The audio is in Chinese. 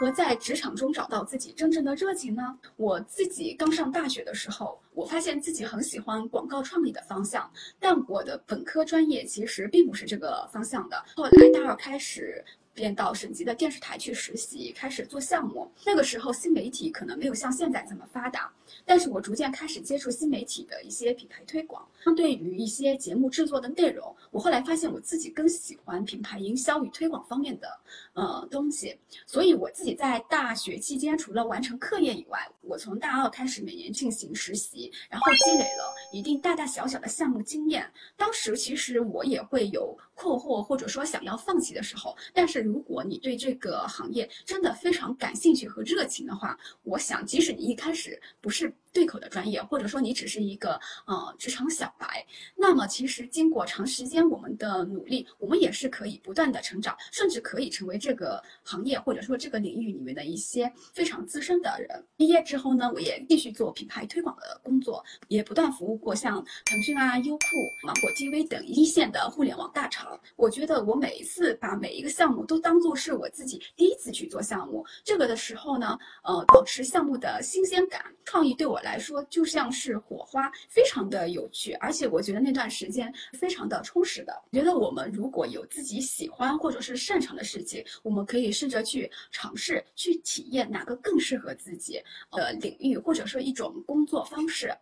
和在职场中找到自己真正的热情呢？我自己刚上大学的时候，我发现自己很喜欢广告创意的方向，但我的本科专业其实并不是这个方向的。后来大二开始。便到省级的电视台去实习，开始做项目。那个时候新媒体可能没有像现在这么发达，但是我逐渐开始接触新媒体的一些品牌推广。相对于一些节目制作的内容，我后来发现我自己更喜欢品牌营销与推广方面的呃东西。所以我自己在大学期间，除了完成课业以外，我从大二开始每年进行实习，然后积累了一定大大小小的项目经验。当时其实我也会有困惑或者说想要放弃的时候，但是。如果你对这个行业真的非常感兴趣和热情的话，我想，即使你一开始不是。对口的专业，或者说你只是一个呃职场小白，那么其实经过长时间我们的努力，我们也是可以不断的成长，甚至可以成为这个行业或者说这个领域里面的一些非常资深的人。毕业之后呢，我也继续做品牌推广的工作，也不断服务过像腾讯啊、优酷、芒果 TV 等一线的互联网大厂。我觉得我每一次把每一个项目都当做是我自己第一次去做项目，这个的时候呢，呃，保持项目的新鲜感，创意对我。来说就像是火花，非常的有趣，而且我觉得那段时间非常的充实的。觉得我们如果有自己喜欢或者是擅长的事情，我们可以试着去尝试，去体验哪个更适合自己的领域，或者说一种工作方式。